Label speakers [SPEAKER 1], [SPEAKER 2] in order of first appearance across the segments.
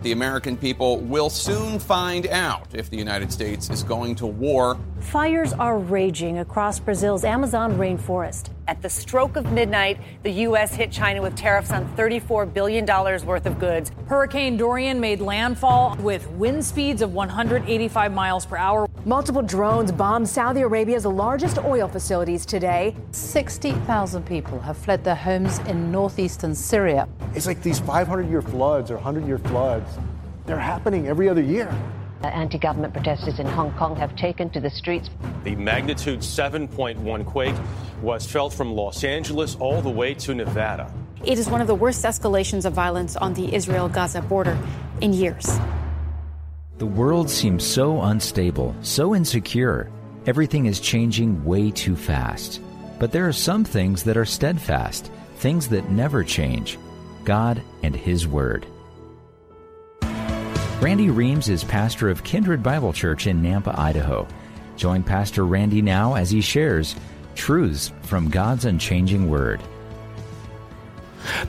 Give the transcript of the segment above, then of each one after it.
[SPEAKER 1] The American people will soon find out if the United States is going to war.
[SPEAKER 2] Fires are raging across Brazil's Amazon rainforest.
[SPEAKER 3] At the stroke of midnight, the U.S. hit China with tariffs on $34 billion worth of goods.
[SPEAKER 4] Hurricane Dorian made landfall with wind speeds of 185 miles per hour.
[SPEAKER 2] Multiple drones bombed Saudi Arabia's largest oil facilities today.
[SPEAKER 5] 60,000 people have fled their homes in northeastern Syria.
[SPEAKER 6] It's like these 500 year floods or 100 year floods, they're happening every other year.
[SPEAKER 7] Anti government protesters in Hong Kong have taken to the streets.
[SPEAKER 8] The magnitude 7.1 quake was felt from Los Angeles all the way to Nevada.
[SPEAKER 9] It is one of the worst escalations of violence on the Israel Gaza border in years.
[SPEAKER 10] The world seems so unstable, so insecure. Everything is changing way too fast. But there are some things that are steadfast, things that never change God and His Word. Randy Reams is pastor of Kindred Bible Church in Nampa, Idaho. Join Pastor Randy now as he shares truths from God's unchanging Word.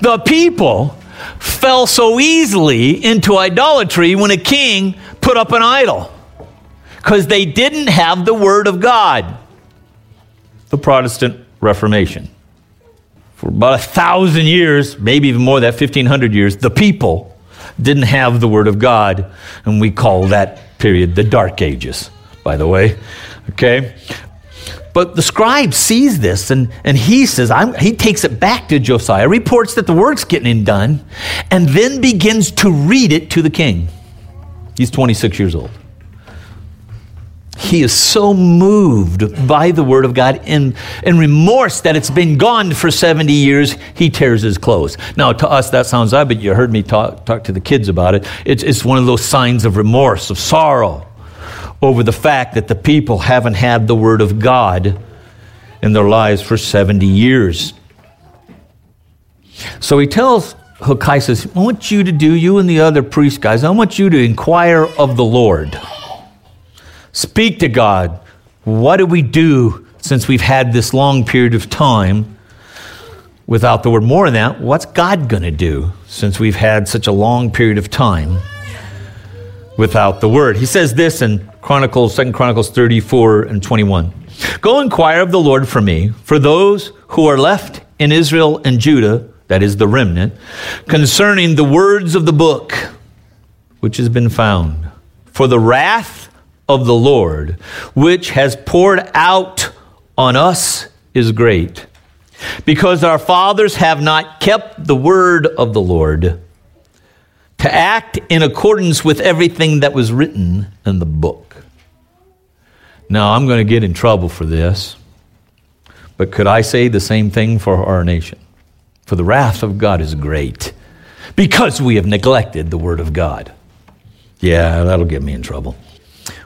[SPEAKER 11] The people fell so easily into idolatry when a king put up an idol because they didn't have the Word of God. The Protestant Reformation. For about a thousand years, maybe even more, that 1500 years, the people didn't have the Word of God, and we call that period the Dark Ages, by the way. Okay? But the scribe sees this and, and he says, I'm, he takes it back to Josiah, reports that the work's getting done, and then begins to read it to the king. He's 26 years old. He is so moved by the word of God in, in remorse that it's been gone for 70 years, he tears his clothes. Now, to us, that sounds odd, but you heard me talk, talk to the kids about it. It's, it's one of those signs of remorse, of sorrow over the fact that the people haven't had the word of God in their lives for 70 years. So he tells Hilkiah, says, I want you to do, you and the other priest guys, I want you to inquire of the Lord. Speak to God. What do we do since we've had this long period of time without the word? More than that, what's God going to do since we've had such a long period of time without the word? He says this in Chronicles, 2 Chronicles 34 and 21. Go inquire of the Lord for me, for those who are left in Israel and Judah, that is the remnant, concerning the words of the book which has been found. For the wrath of the Lord, which has poured out on us, is great. Because our fathers have not kept the word of the Lord to act in accordance with everything that was written in the book. Now, I'm going to get in trouble for this, but could I say the same thing for our nation? For the wrath of God is great because we have neglected the word of God. Yeah, that'll get me in trouble.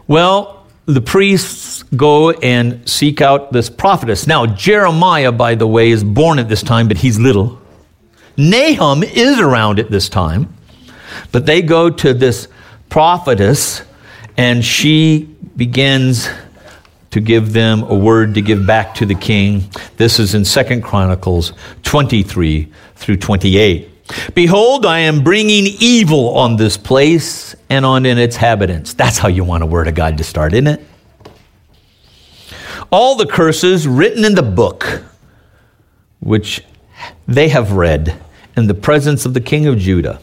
[SPEAKER 11] Well, the priests go and seek out this prophetess. Now, Jeremiah, by the way, is born at this time, but he's little. Nahum is around at this time, but they go to this prophetess, and she begins to give them a word to give back to the king. This is in Second Chronicles 23 through 28. Behold, I am bringing evil on this place and on in its inhabitants. That's how you want a word of God to start, isn't it? All the curses written in the book, which they have read in the presence of the king of Judah.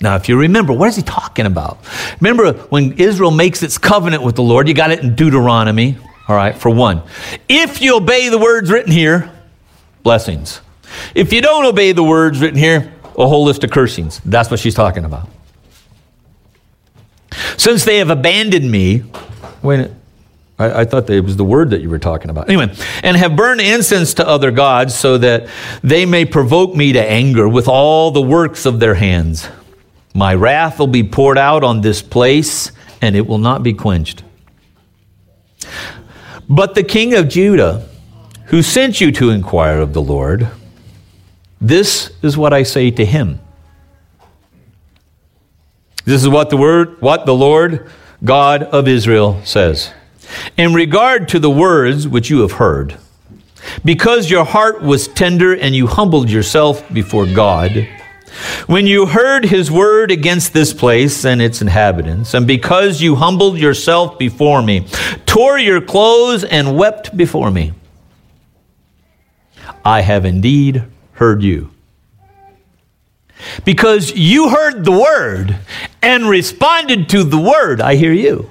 [SPEAKER 11] Now, if you remember, what is he talking about? Remember when Israel makes its covenant with the Lord, you got it in Deuteronomy, all right, for one. If you obey the words written here, blessings. If you don't obey the words written here, a whole list of cursings. That's what she's talking about. Since they have abandoned me, wait, I, I thought that it was the word that you were talking about. Anyway, and have burned incense to other gods so that they may provoke me to anger with all the works of their hands. My wrath will be poured out on this place, and it will not be quenched. But the king of Judah, who sent you to inquire of the Lord, this is what I say to him. This is what the word, what the Lord God of Israel says. In regard to the words which you have heard, because your heart was tender and you humbled yourself before God, When you heard his word against this place and its inhabitants, and because you humbled yourself before me, tore your clothes, and wept before me, I have indeed heard you. Because you heard the word and responded to the word, I hear you.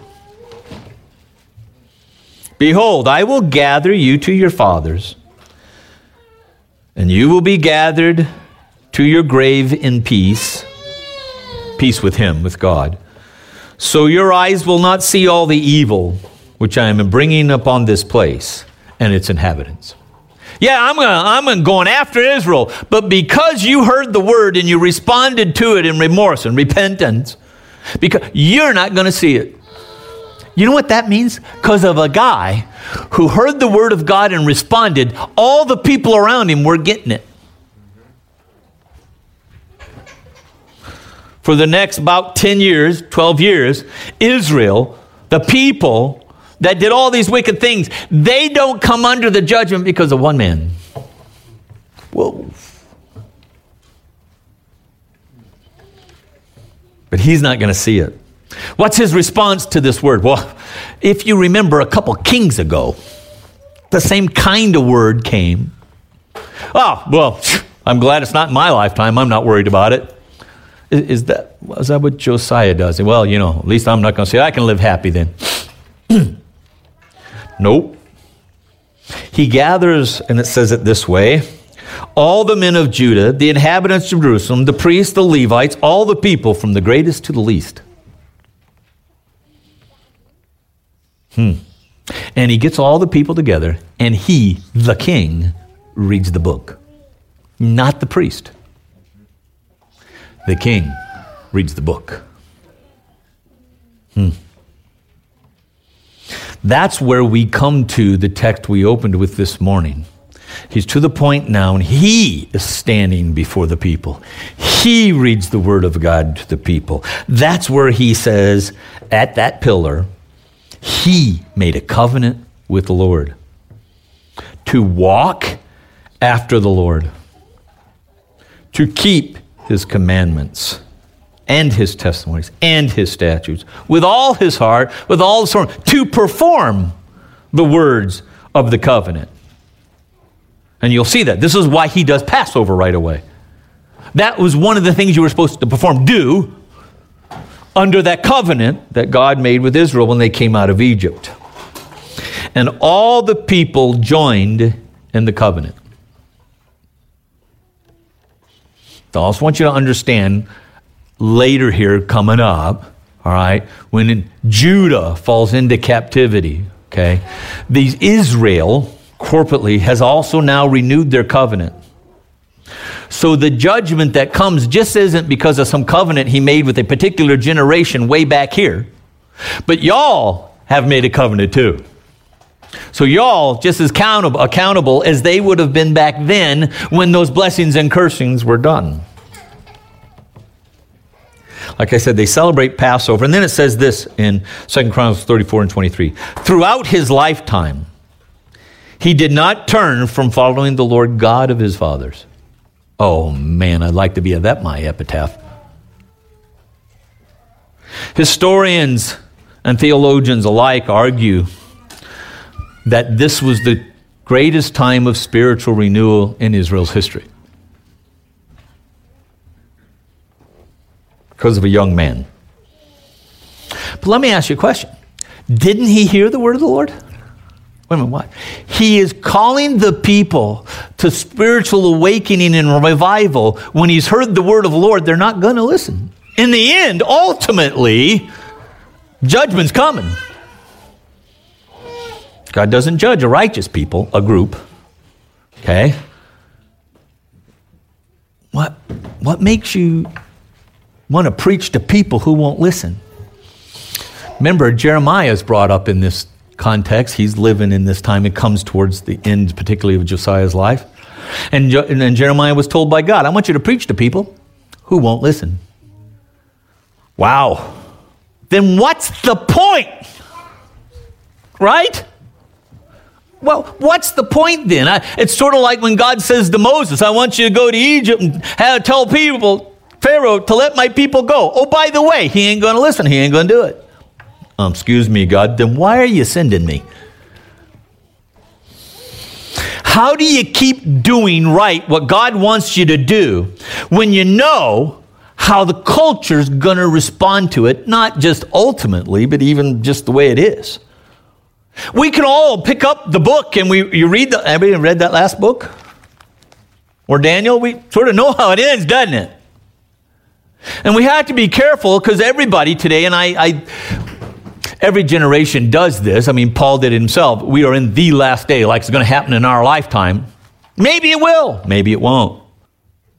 [SPEAKER 11] Behold, I will gather you to your fathers, and you will be gathered to your grave in peace, peace with Him, with God. So your eyes will not see all the evil which I am bringing upon this place and its inhabitants. Yeah, I'm, gonna, I'm going after Israel, but because you heard the word and you responded to it in remorse and repentance, because you're not going to see it. You know what that means? Because of a guy who heard the word of God and responded, all the people around him were getting it. For the next about 10 years, 12 years, Israel, the people that did all these wicked things, they don't come under the judgment because of one man. Whoa. But he's not going to see it. What's his response to this word? Well, if you remember a couple kings ago, the same kind of word came. Oh, well, I'm glad it's not in my lifetime. I'm not worried about it. Is that, is that what Josiah does? Well, you know, at least I'm not going to say I can live happy then. nope. He gathers, and it says it this way all the men of Judah, the inhabitants of Jerusalem, the priests, the Levites, all the people from the greatest to the least. Hmm. And he gets all the people together, and he, the king, reads the book, not the priest. The king reads the book. Hmm. That's where we come to the text we opened with this morning. He's to the point now, and he is standing before the people. He reads the word of God to the people. That's where he says, at that pillar, he made a covenant with the Lord to walk after the Lord, to keep his commandments and his testimonies and his statutes with all his heart, with all his soul, to perform the words of the covenant. And you'll see that. This is why he does Passover right away. That was one of the things you were supposed to perform, do, under that covenant that God made with Israel when they came out of Egypt. And all the people joined in the covenant. I also want you to understand later here coming up, all right, when Judah falls into captivity, okay, these Israel corporately has also now renewed their covenant. So the judgment that comes just isn't because of some covenant he made with a particular generation way back here, but y'all have made a covenant too. So y'all just as accountable, accountable as they would have been back then when those blessings and cursings were done. Like I said, they celebrate Passover. And then it says this in 2 Chronicles 34 and 23. Throughout his lifetime, he did not turn from following the Lord God of his fathers. Oh man, I'd like to be at that my epitaph. Historians and theologians alike argue that this was the greatest time of spiritual renewal in Israel's history. Because of a young man. But let me ask you a question. Didn't he hear the word of the Lord? Wait a minute, what? He is calling the people to spiritual awakening and revival. When he's heard the word of the Lord, they're not going to listen. In the end, ultimately, judgment's coming. God doesn't judge a righteous people, a group. Okay? What, what makes you want to preach to people who won't listen? Remember, Jeremiah is brought up in this context. He's living in this time. It comes towards the end, particularly of Josiah's life. And, and Jeremiah was told by God, I want you to preach to people who won't listen. Wow. Then what's the point? Right? Well, what's the point then? I, it's sort of like when God says to Moses, I want you to go to Egypt and have, tell people, Pharaoh to let my people go. Oh, by the way, he ain't going to listen. He ain't going to do it. Um, excuse me, God. Then why are you sending me? How do you keep doing right what God wants you to do when you know how the culture's going to respond to it, not just ultimately, but even just the way it is? We can all pick up the book and we you read the everybody read that last book? Or Daniel, we sort of know how it ends, doesn't it? And we have to be careful because everybody today, and I, I Every generation does this. I mean, Paul did it himself. We are in the last day, like it's going to happen in our lifetime. Maybe it will, maybe it won't.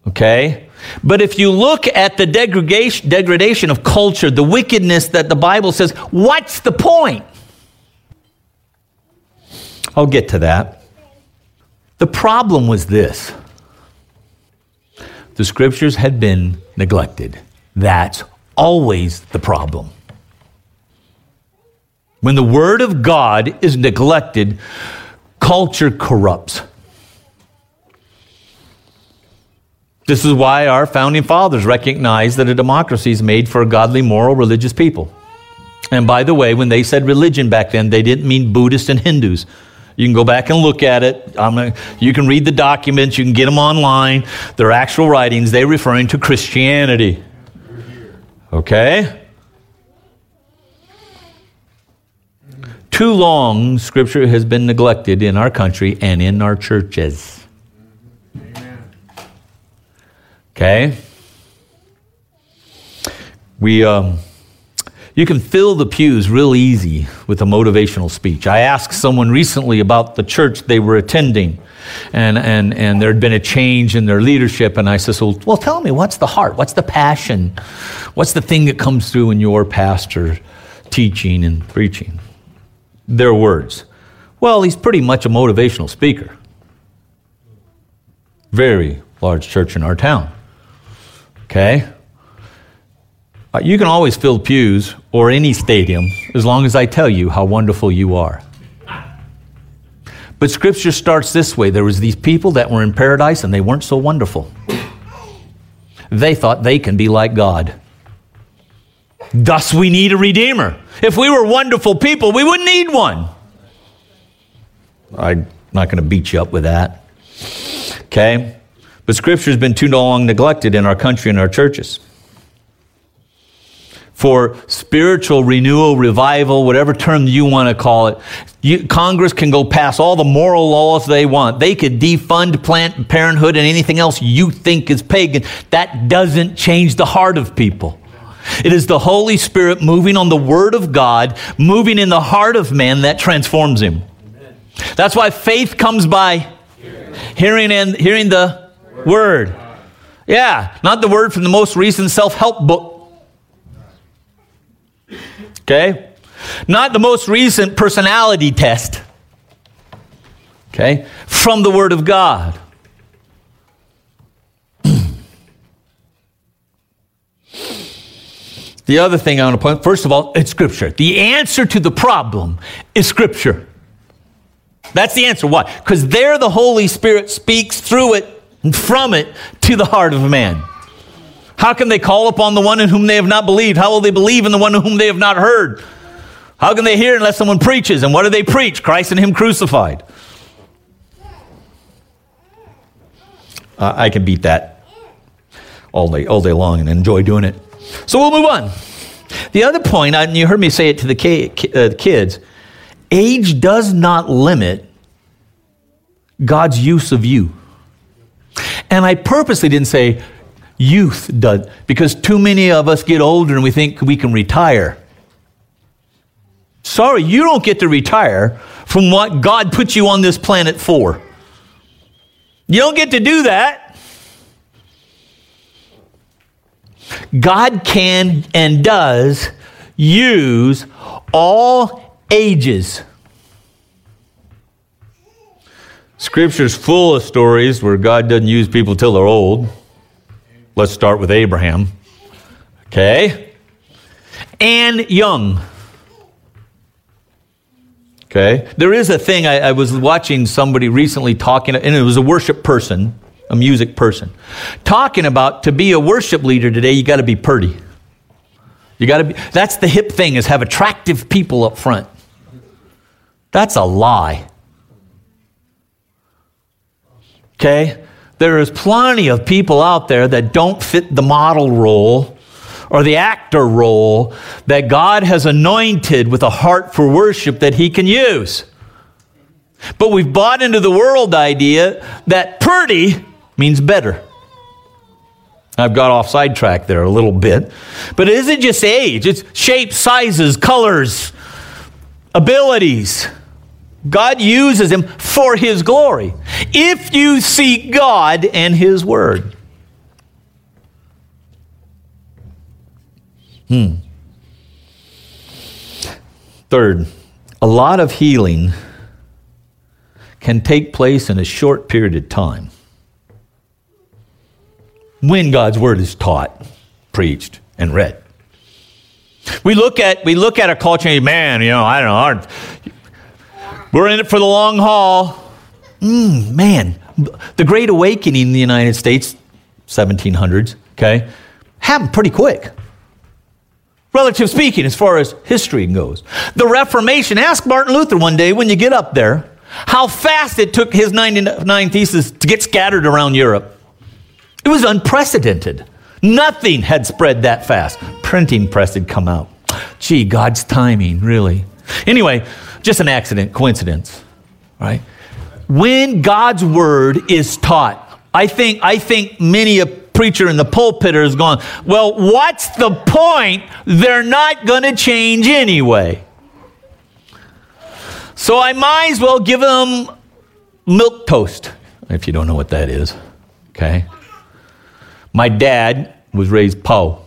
[SPEAKER 11] Okay? But if you look at the degradation, degradation of culture, the wickedness that the Bible says, what's the point? I'll get to that. The problem was this the scriptures had been neglected. That's always the problem. When the Word of God is neglected, culture corrupts. This is why our founding fathers recognized that a democracy is made for godly, moral, religious people. And by the way, when they said religion back then, they didn't mean Buddhists and Hindus. You can go back and look at it. Gonna, you can read the documents. You can get them online. They're actual writings. They're referring to Christianity. Okay? Too long, Scripture has been neglected in our country and in our churches. Okay? We, um, you can fill the pews real easy with a motivational speech. I asked someone recently about the church they were attending, and, and, and there had been a change in their leadership. And I said, well, well, tell me, what's the heart? What's the passion? What's the thing that comes through in your pastor teaching and preaching? their words. Well, he's pretty much a motivational speaker. Very large church in our town. Okay? Uh, you can always fill pews or any stadium as long as I tell you how wonderful you are. But scripture starts this way there was these people that were in paradise and they weren't so wonderful. They thought they can be like God. Thus, we need a Redeemer. If we were wonderful people, we wouldn't need one. I'm not going to beat you up with that. Okay? But Scripture has been too long neglected in our country and our churches. For spiritual renewal, revival, whatever term you want to call it, you, Congress can go pass all the moral laws they want. They could defund Planned Parenthood and anything else you think is pagan. That doesn't change the heart of people. It is the Holy Spirit moving on the Word of God, moving in the heart of man that transforms him. Amen. That's why faith comes by hearing, hearing and hearing the Word. word. Yeah, not the word from the most recent self-help book. Okay? Not the most recent personality test. Okay? From the Word of God. The other thing I want to point, first of all, it's Scripture. The answer to the problem is Scripture. That's the answer. Why? Because there the Holy Spirit speaks through it and from it to the heart of man. How can they call upon the one in whom they have not believed? How will they believe in the one in whom they have not heard? How can they hear unless someone preaches? And what do they preach? Christ and Him crucified. Uh, I can beat that all day, all day long and enjoy doing it. So we'll move on. The other point, and you heard me say it to the uh, kids age does not limit God's use of you. And I purposely didn't say youth does, because too many of us get older and we think we can retire. Sorry, you don't get to retire from what God put you on this planet for. You don't get to do that. God can and does use all ages. Scripture's full of stories where God doesn't use people till they're old. Let's start with Abraham. Okay? And young. Okay? There is a thing, I, I was watching somebody recently talking, and it was a worship person a music person, talking about to be a worship leader today, you got to be pretty. You got to be, that's the hip thing is have attractive people up front. That's a lie. Okay? There is plenty of people out there that don't fit the model role or the actor role that God has anointed with a heart for worship that He can use. But we've bought into the world idea that pretty means better. I've got off sidetrack there a little bit. But it isn't just age, it's shapes, sizes, colors, abilities. God uses him for his glory. If you seek God and his word. Hmm. Third, a lot of healing can take place in a short period of time when God's word is taught, preached, and read. We look at we look at our culture and man, you know, I don't know, we're in it for the long haul. Mm, man, the Great Awakening in the United States, 1700s, okay, happened pretty quick. Relative speaking, as far as history goes. The Reformation, ask Martin Luther one day when you get up there how fast it took his 99 theses to get scattered around Europe. It was unprecedented. Nothing had spread that fast. Printing press had come out. Gee, God's timing, really. Anyway, just an accident, coincidence, right? When God's word is taught, I think, I think many a preacher in the pulpit is going, well, what's the point? They're not going to change anyway. So I might as well give them milk toast, if you don't know what that is. Okay? My dad was raised poor.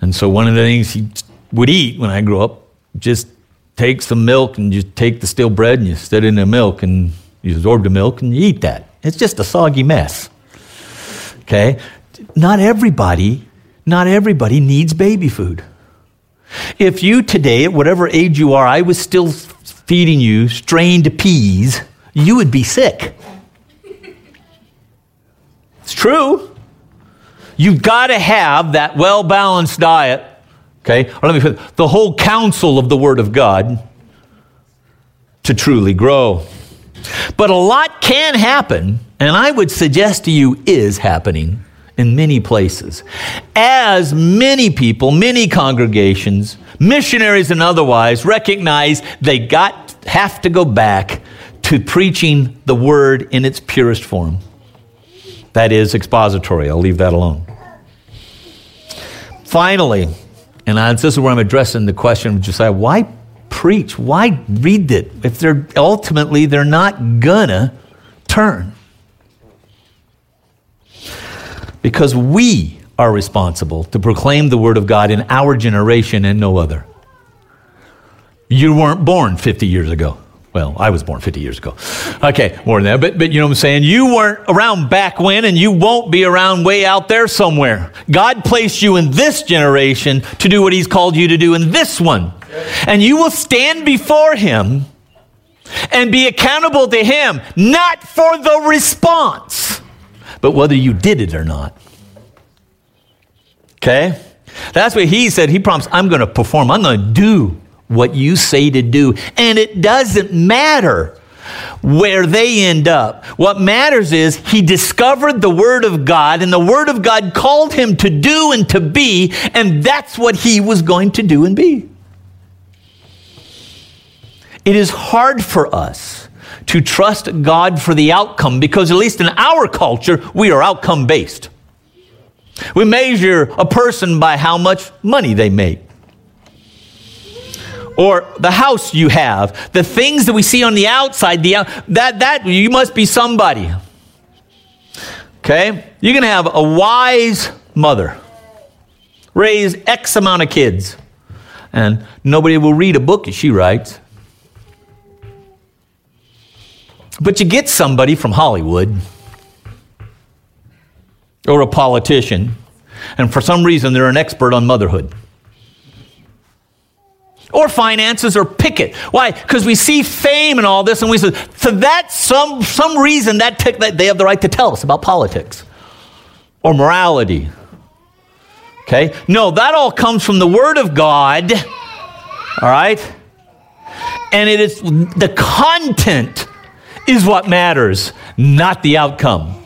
[SPEAKER 11] And so one of the things he would eat when I grew up, just take some milk and just take the stale bread and you set it in the milk and you absorb the milk and you eat that. It's just a soggy mess. Okay? Not everybody, not everybody needs baby food. If you today, at whatever age you are, I was still feeding you strained peas, you would be sick. It's true. You've got to have that well balanced diet, okay? Or let me put the whole counsel of the Word of God to truly grow. But a lot can happen, and I would suggest to you is happening in many places. As many people, many congregations, missionaries and otherwise recognize they got have to go back to preaching the word in its purest form. That is expository. I'll leave that alone. Finally, and this is where I'm addressing the question of Josiah, why preach? Why read it if they're ultimately they're not gonna turn? Because we are responsible to proclaim the word of God in our generation and no other. You weren't born 50 years ago. Well, I was born 50 years ago. Okay, more than that. But, but you know what I'm saying? You weren't around back when, and you won't be around way out there somewhere. God placed you in this generation to do what He's called you to do in this one. And you will stand before Him and be accountable to Him, not for the response, but whether you did it or not. Okay? That's what He said. He promised, I'm going to perform, I'm going to do what you say to do. And it doesn't matter where they end up. What matters is he discovered the Word of God, and the Word of God called him to do and to be, and that's what he was going to do and be. It is hard for us to trust God for the outcome because, at least in our culture, we are outcome based. We measure a person by how much money they make or the house you have, the things that we see on the outside, the, that, that you must be somebody. Okay? You can have a wise mother, raise X amount of kids, and nobody will read a book as she writes. But you get somebody from Hollywood or a politician, and for some reason they're an expert on motherhood. Or finances or pick it. Why? Because we see fame and all this, and we say, for that some some reason that, t- that they have the right to tell us about politics or morality. Okay? No, that all comes from the Word of God. All right? And it is the content is what matters, not the outcome.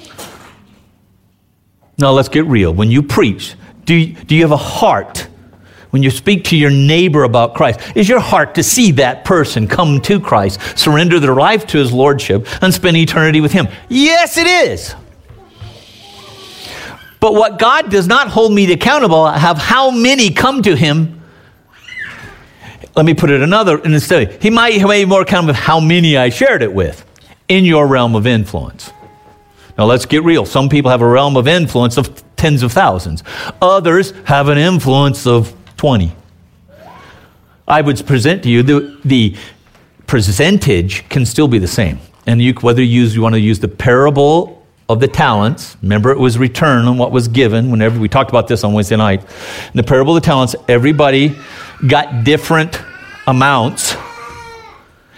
[SPEAKER 11] Now let's get real. When you preach, do do you have a heart? When you speak to your neighbor about Christ, is your heart to see that person come to Christ, surrender their life to his lordship, and spend eternity with him? Yes, it is. But what God does not hold me accountable have how many come to him. Let me put it another instead. He might have made more accountable of how many I shared it with in your realm of influence. Now let's get real. Some people have a realm of influence of tens of thousands. Others have an influence of 20. I would present to you the, the percentage can still be the same. And you, whether you, use, you want to use the parable of the talents, remember it was return on what was given whenever we talked about this on Wednesday night. In the parable of the talents, everybody got different amounts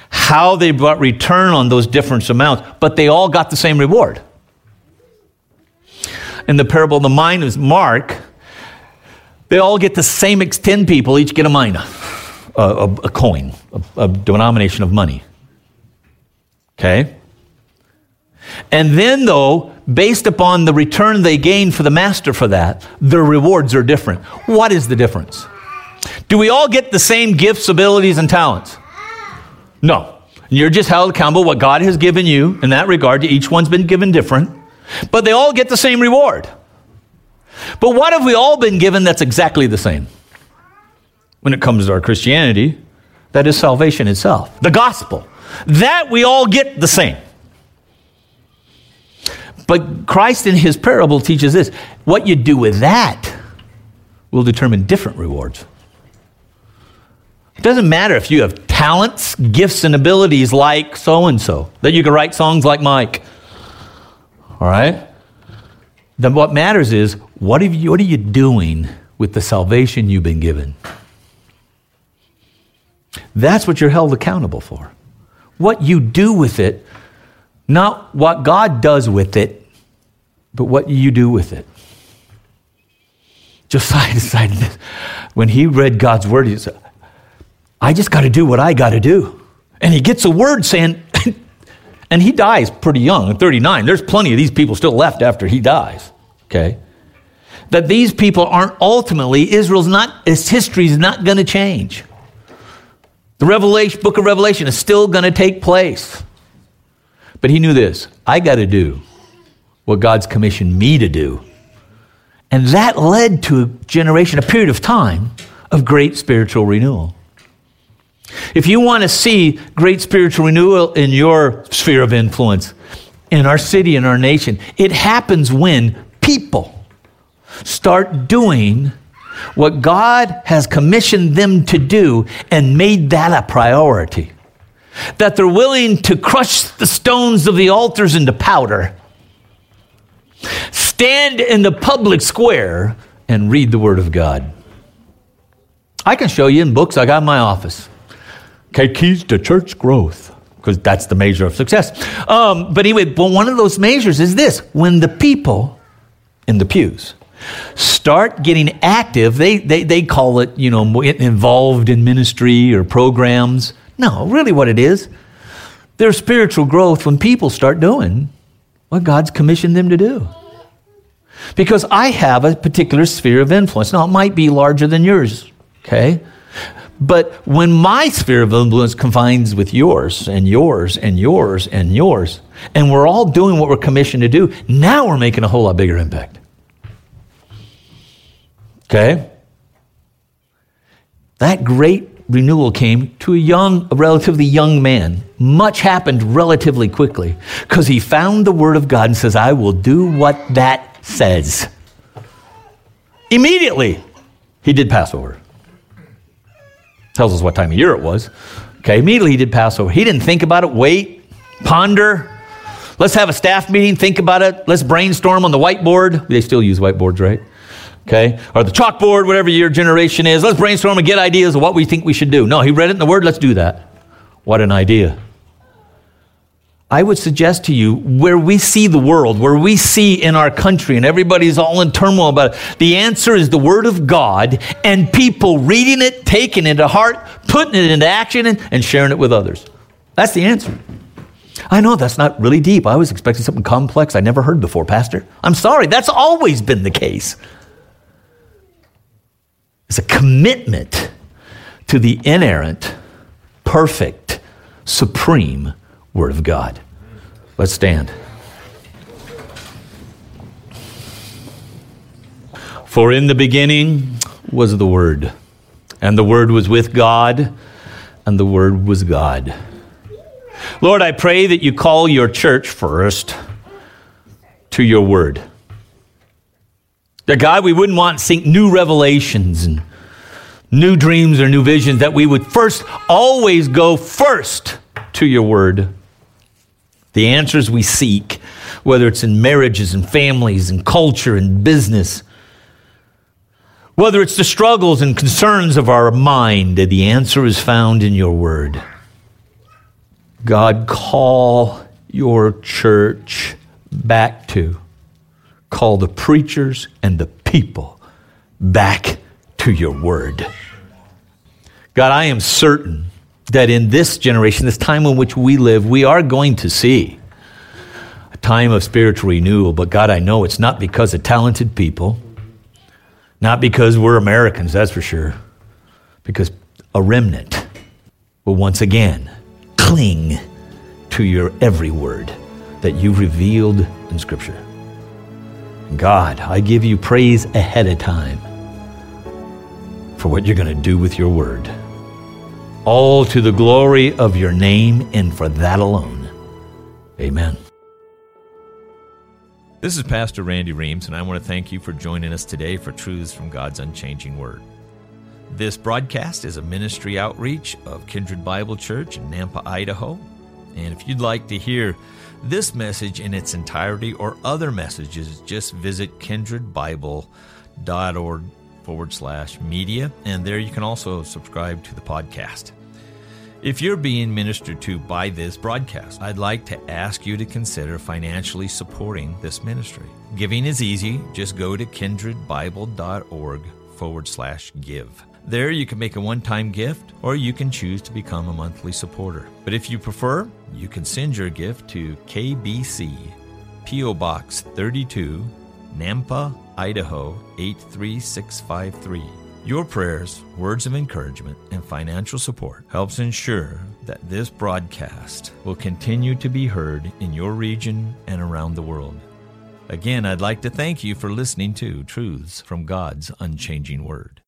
[SPEAKER 11] how they brought return on those different amounts, but they all got the same reward. In the parable of the minas, Mark, they all get the same, 10 people each get a mina, a, a, a coin, a, a denomination of money. Okay? And then, though, based upon the return they gain for the master for that, their rewards are different. What is the difference? Do we all get the same gifts, abilities, and talents? No. You're just held accountable what God has given you in that regard. To Each one's been given different, but they all get the same reward. But what have we all been given that's exactly the same? When it comes to our Christianity, that is salvation itself, the gospel. That we all get the same. But Christ in his parable teaches this what you do with that will determine different rewards. It doesn't matter if you have talents, gifts, and abilities like so and so, that you can write songs like Mike. All right? Then what matters is what, you, what are you doing with the salvation you've been given? That's what you're held accountable for. What you do with it, not what God does with it, but what you do with it. Josiah decided this. When he read God's word, he said, I just got to do what I got to do. And he gets a word saying, and he dies pretty young, at 39. There's plenty of these people still left after he dies. Okay? That these people aren't ultimately, Israel's not, its history is not going to change. The Revelation, book of Revelation is still going to take place. But he knew this I got to do what God's commissioned me to do. And that led to a generation, a period of time of great spiritual renewal. If you want to see great spiritual renewal in your sphere of influence, in our city, in our nation, it happens when people start doing what God has commissioned them to do and made that a priority. That they're willing to crush the stones of the altars into powder, stand in the public square, and read the Word of God. I can show you in books I got in my office. Okay, keys to church growth, because that's the measure of success. Um, but anyway, but one of those measures is this when the people in the pews start getting active, they, they, they call it, you know, involved in ministry or programs. No, really what it is, there's spiritual growth when people start doing what God's commissioned them to do. Because I have a particular sphere of influence. Now, it might be larger than yours, okay? But when my sphere of influence confines with yours and yours and yours and yours, and we're all doing what we're commissioned to do, now we're making a whole lot bigger impact. Okay? That great renewal came to a young, a relatively young man. Much happened relatively quickly because he found the Word of God and says, I will do what that says. Immediately, he did Passover. Tells us what time of year it was. Okay, immediately he did Passover. He didn't think about it, wait, ponder. Let's have a staff meeting, think about it. Let's brainstorm on the whiteboard. They still use whiteboards, right? Okay? Or the chalkboard, whatever your generation is. Let's brainstorm and get ideas of what we think we should do. No, he read it in the Word. Let's do that. What an idea. I would suggest to you where we see the world, where we see in our country, and everybody's all in turmoil about it, the answer is the Word of God and people reading it, taking it to heart, putting it into action, and, sharing it with others. That's the answer. I know that's not really deep. I was expecting something complex I never heard before, Pastor. I'm sorry, that's always been the case. It's a commitment to the inerrant, perfect, supreme Word of God. Let's stand. For in the beginning was the Word, and the Word was with God, and the Word was God. Lord, I pray that you call your church first to your Word. That God, we wouldn't want to seek new revelations and new dreams or new visions, that we would first always go first to your Word the answers we seek, whether it's in marriages and families and culture and business, whether it's the struggles and concerns of our mind, the answer is found in your word. God, call your church back to, call the preachers and the people back to your word. God, I am certain that in this generation, this time in which we live, we are going to see a time of spiritual renewal. But God, I know it's not because of talented people, not because we're Americans, that's for sure, because a remnant will once again cling to your every word that you've revealed in Scripture. God, I give you praise ahead of time for what you're going to do with your word all to the glory of your name and for that alone. Amen.
[SPEAKER 12] This is Pastor Randy Reams, and I want to thank you for joining us today for Truths from God's Unchanging Word. This broadcast is a ministry outreach of Kindred Bible Church in Nampa, Idaho. And if you'd like to hear this message in its entirety or other messages, just visit kindredbible.org forward slash media, and there you can also subscribe to the podcast. If you're being ministered to by this broadcast, I'd like to ask you to consider financially supporting this ministry. Giving is easy. Just go to kindredbible.org forward slash give. There you can make a one time gift or you can choose to become a monthly supporter. But if you prefer, you can send your gift to KBC, P.O. Box 32, Nampa, Idaho 83653. Your prayers, words of encouragement, and financial support helps ensure that this broadcast will continue to be heard in your region and around the world. Again, I'd like to thank you for listening to Truths from God's Unchanging Word.